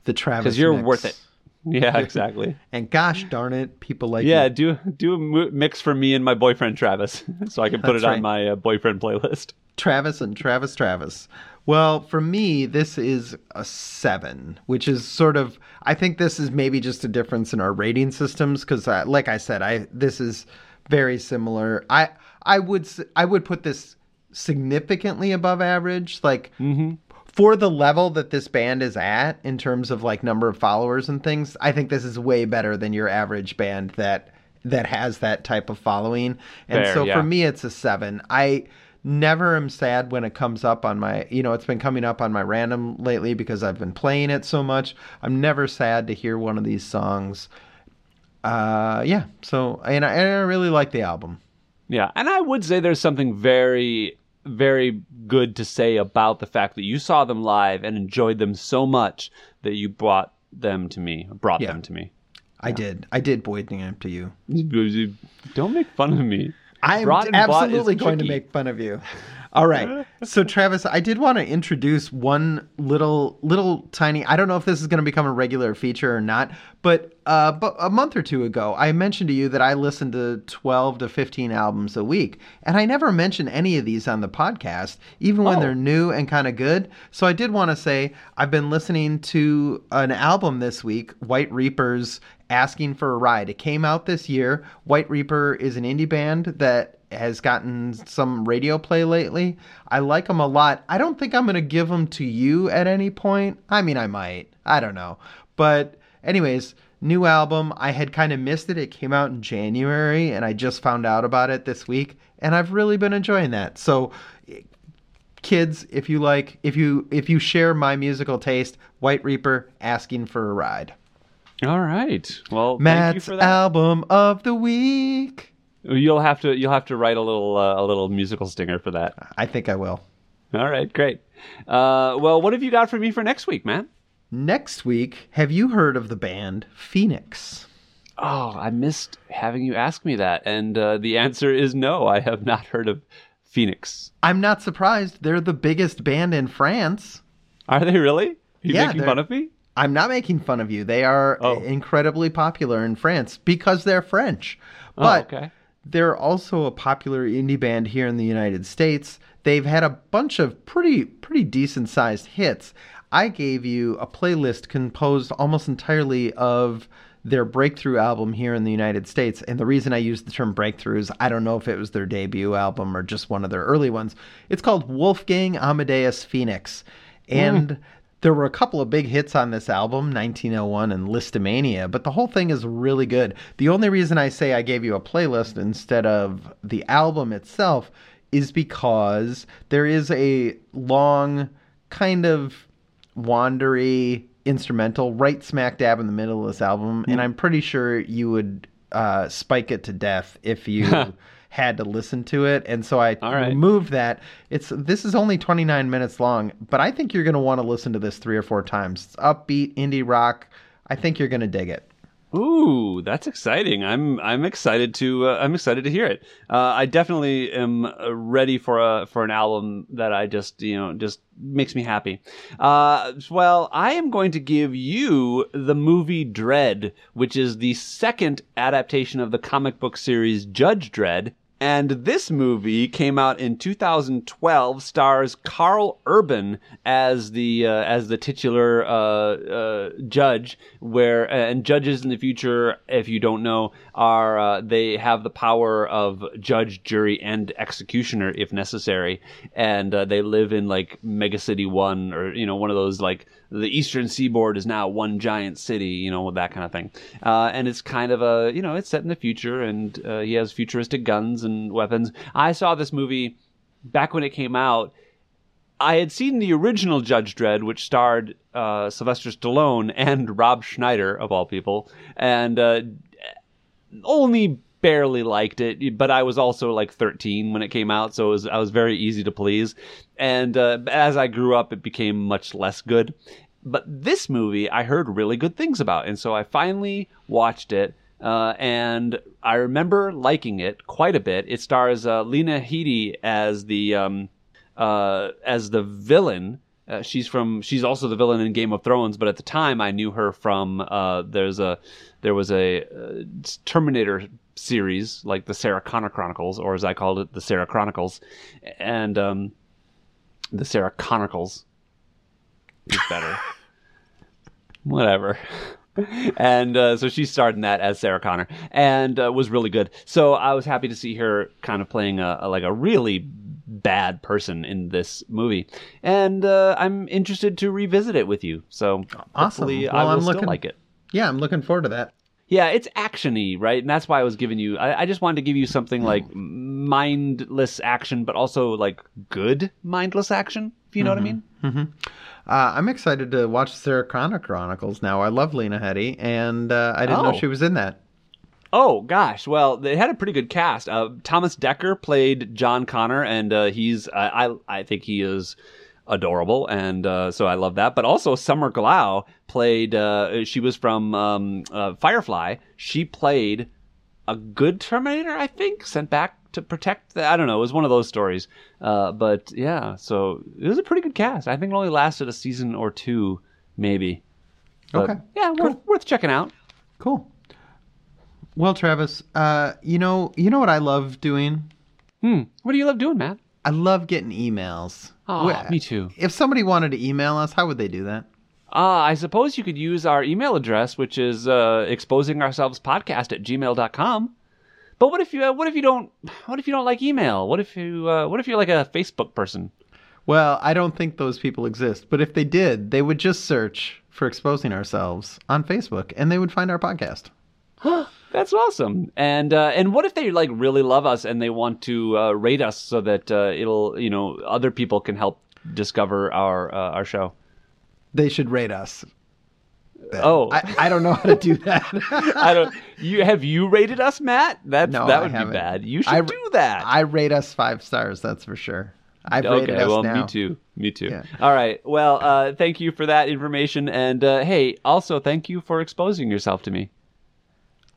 The Travis. because you're mix. worth it. Yeah, exactly. And gosh darn it, people like yeah, do do a mix for me and my boyfriend Travis, so I can put That's it right. on my uh, boyfriend playlist. Travis and Travis Travis. Well, for me, this is a seven, which is sort of. I think this is maybe just a difference in our rating systems because, like I said, I this is very similar. I I would I would put this significantly above average, like mm-hmm. for the level that this band is at in terms of like number of followers and things. I think this is way better than your average band that that has that type of following. And Fair, so yeah. for me, it's a seven. I never am sad when it comes up on my you know it's been coming up on my random lately because i've been playing it so much i'm never sad to hear one of these songs uh yeah so and i, and I really like the album Yeah, and I would say there's something very, very good to say about the fact that you saw them live and enjoyed them so much that you brought them to me, brought Yeah. them to me. i did i did boyd them to you Don't make fun of me. I'm Brought and bought is absolutely going to make fun of you. All right. So Travis, I did want to introduce one little little tiny I don't know if this is going to become a regular feature or not, but uh but a month or two ago, I mentioned to you that I listen to 12 to 15 albums a week, and I never mention any of these on the podcast, even when Oh. they're new and kind of good. So I did want to say I've been listening to an album this week, White Reapers Asking for a Ride. It came out this year. White Reaper is an indie band that has gotten some radio play lately. I like them a lot. I don't think I'm going to give them to you at any point. I mean, I might. I don't know. But anyways, new album. I had kind of missed it. It came out in January, and I just found out about it this week, and I've really been enjoying that. So, kids, if you like, if you if you share my musical taste, White Reaper asking for a ride. All right. Well, thank you Matt's for that. album of the week. You'll have to you'll have to write a little uh, a little musical stinger for that. I think I will. All right, great. Uh, well, what have you got for me for next week, man? Next week, have you heard of the band Phoenix? Oh, I missed having you ask me that, and uh, the answer is no. I have not heard of Phoenix. I'm not surprised. They're the biggest band in France. Are they really? Are you Yeah, making fun of me? I'm not making fun of you. They are Oh. incredibly popular in France because they're French. Oh, But okay. they're also a popular indie band here in the United States. They've had a bunch of pretty pretty decent sized hits. I gave you a playlist composed almost entirely of their breakthrough album here in the United States. And the reason I use the term breakthrough is I don't know if it was their debut album or just one of their early ones. It's called Wolfgang Amadeus Phoenix. And hmm. There were a couple of big hits on this album, 1901 and Lisztomania, but the whole thing is really good. The only reason I say I gave you a playlist instead of the album itself is because there is a long, kind of wandery instrumental right smack dab in the middle of this album, and I'm pretty sure you would uh, spike it to death if you had to listen to it. And so I right. removed that. It's this is only 29 minutes long, but I think you're going to want to listen to this three or four times. It's upbeat indie rock. I think you're going to dig it. Ooh, that's exciting! I'm I'm excited to uh, I'm excited to hear it. Uh, I definitely am uh, ready for a for an album that I just you know just makes me happy. Uh, well, I am going to give you the movie Dredd, which is the second adaptation of the comic book series Judge Dredd. And this movie came out in 2012. Stars Karl Urban as the uh, as the titular uh, uh, judge, where and judges in the future, if you don't know, are uh, they have the power of judge, jury, and executioner if necessary, and uh, they live in like Mega City One or you know one of those like the Eastern Seaboard is now one giant city, you know that kind of thing. Uh, and it's kind of a you know it's set in the future, and uh, he has futuristic guns and weapons. I saw this movie back when it came out. I had seen the original Judge Dredd, which starred uh, Sylvester Stallone and Rob Schneider of all people, and uh, only barely liked it. But I was also like 13 when it came out, so it was, I was very easy to please. And uh, as I grew up, it became much less good. But this movie, I heard really good things about, and so I finally watched it. Uh, and I remember liking it quite a bit. It stars uh, Lena Headey as the um, uh, as the villain. Uh, she's from. She's also the villain in Game of Thrones. But at the time, I knew her from. Uh, there's a there was a uh, Terminator series like the Sarah Connor Chronicles, or as I called it, the Sarah Chronicles, and um, the Sarah Chronicles is better. Whatever. and uh, so she starred in that as Sarah Connor, and uh, was really good. So I was happy to see her kind of playing a, a like a really bad person in this movie, and uh, I'm interested to revisit it with you. So Awesome. hopefully Well, I will I'm still looking- like it. Yeah, I'm looking forward to that. Yeah, it's actiony, right? And that's why I was giving you. I, I just wanted to give you something like mindless action, but also like good mindless action. If you know what I mean. Uh, I'm excited to watch Sarah Connor Chronicles now. I love Lena Headey, and uh, I didn't know Oh. she was in that. Oh gosh, well they had a pretty good cast. Uh, Thomas Dekker played John Connor, and uh, he's I I think he is adorable, and uh, so I love that. But also Summer Glau played. Uh, she was from um, uh, Firefly. She played a good Terminator, I think, sent back to protect. The, I don't know. It was one of those stories. Uh, but yeah, so it was a pretty good cast. I think it only lasted a season or two, maybe. But, Okay. Yeah, worth, worth checking out. Cool. Well, Travis, uh, you know, you know what I love doing? Hmm. What do you love doing, Matt? I love getting emails. Oh, Wh- me too. If somebody wanted to email us, how would they do that? Uh, I suppose you could use our email address, which is uh, exposing ourselves podcast at gmail.com. But what if you uh, what if you don't what if you don't like email? What if you uh, what if you're like a Facebook person? Well, I don't think those people exist, but if they did, they would just search for exposing ourselves on Facebook and they would find our podcast. That's awesome. And uh, and what if they like really love us and they want to uh, rate us so that uh, it'll you know other people can help discover our uh, our show. They should rate us. Oh, I, I don't know how to do that. I don't. You have you rated us, Matt? That's No, that would be bad. You should I- do that. I rate us five stars, that's for sure. I've rated okay, us well, now. me too. Me too. Yeah. All right. Well, uh, thank you for that information, and uh, hey, also thank you for exposing yourself to me.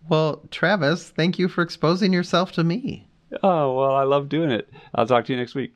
Well, Travis, thank you for exposing yourself to me. Oh well, I love doing it. I'll talk to you next week.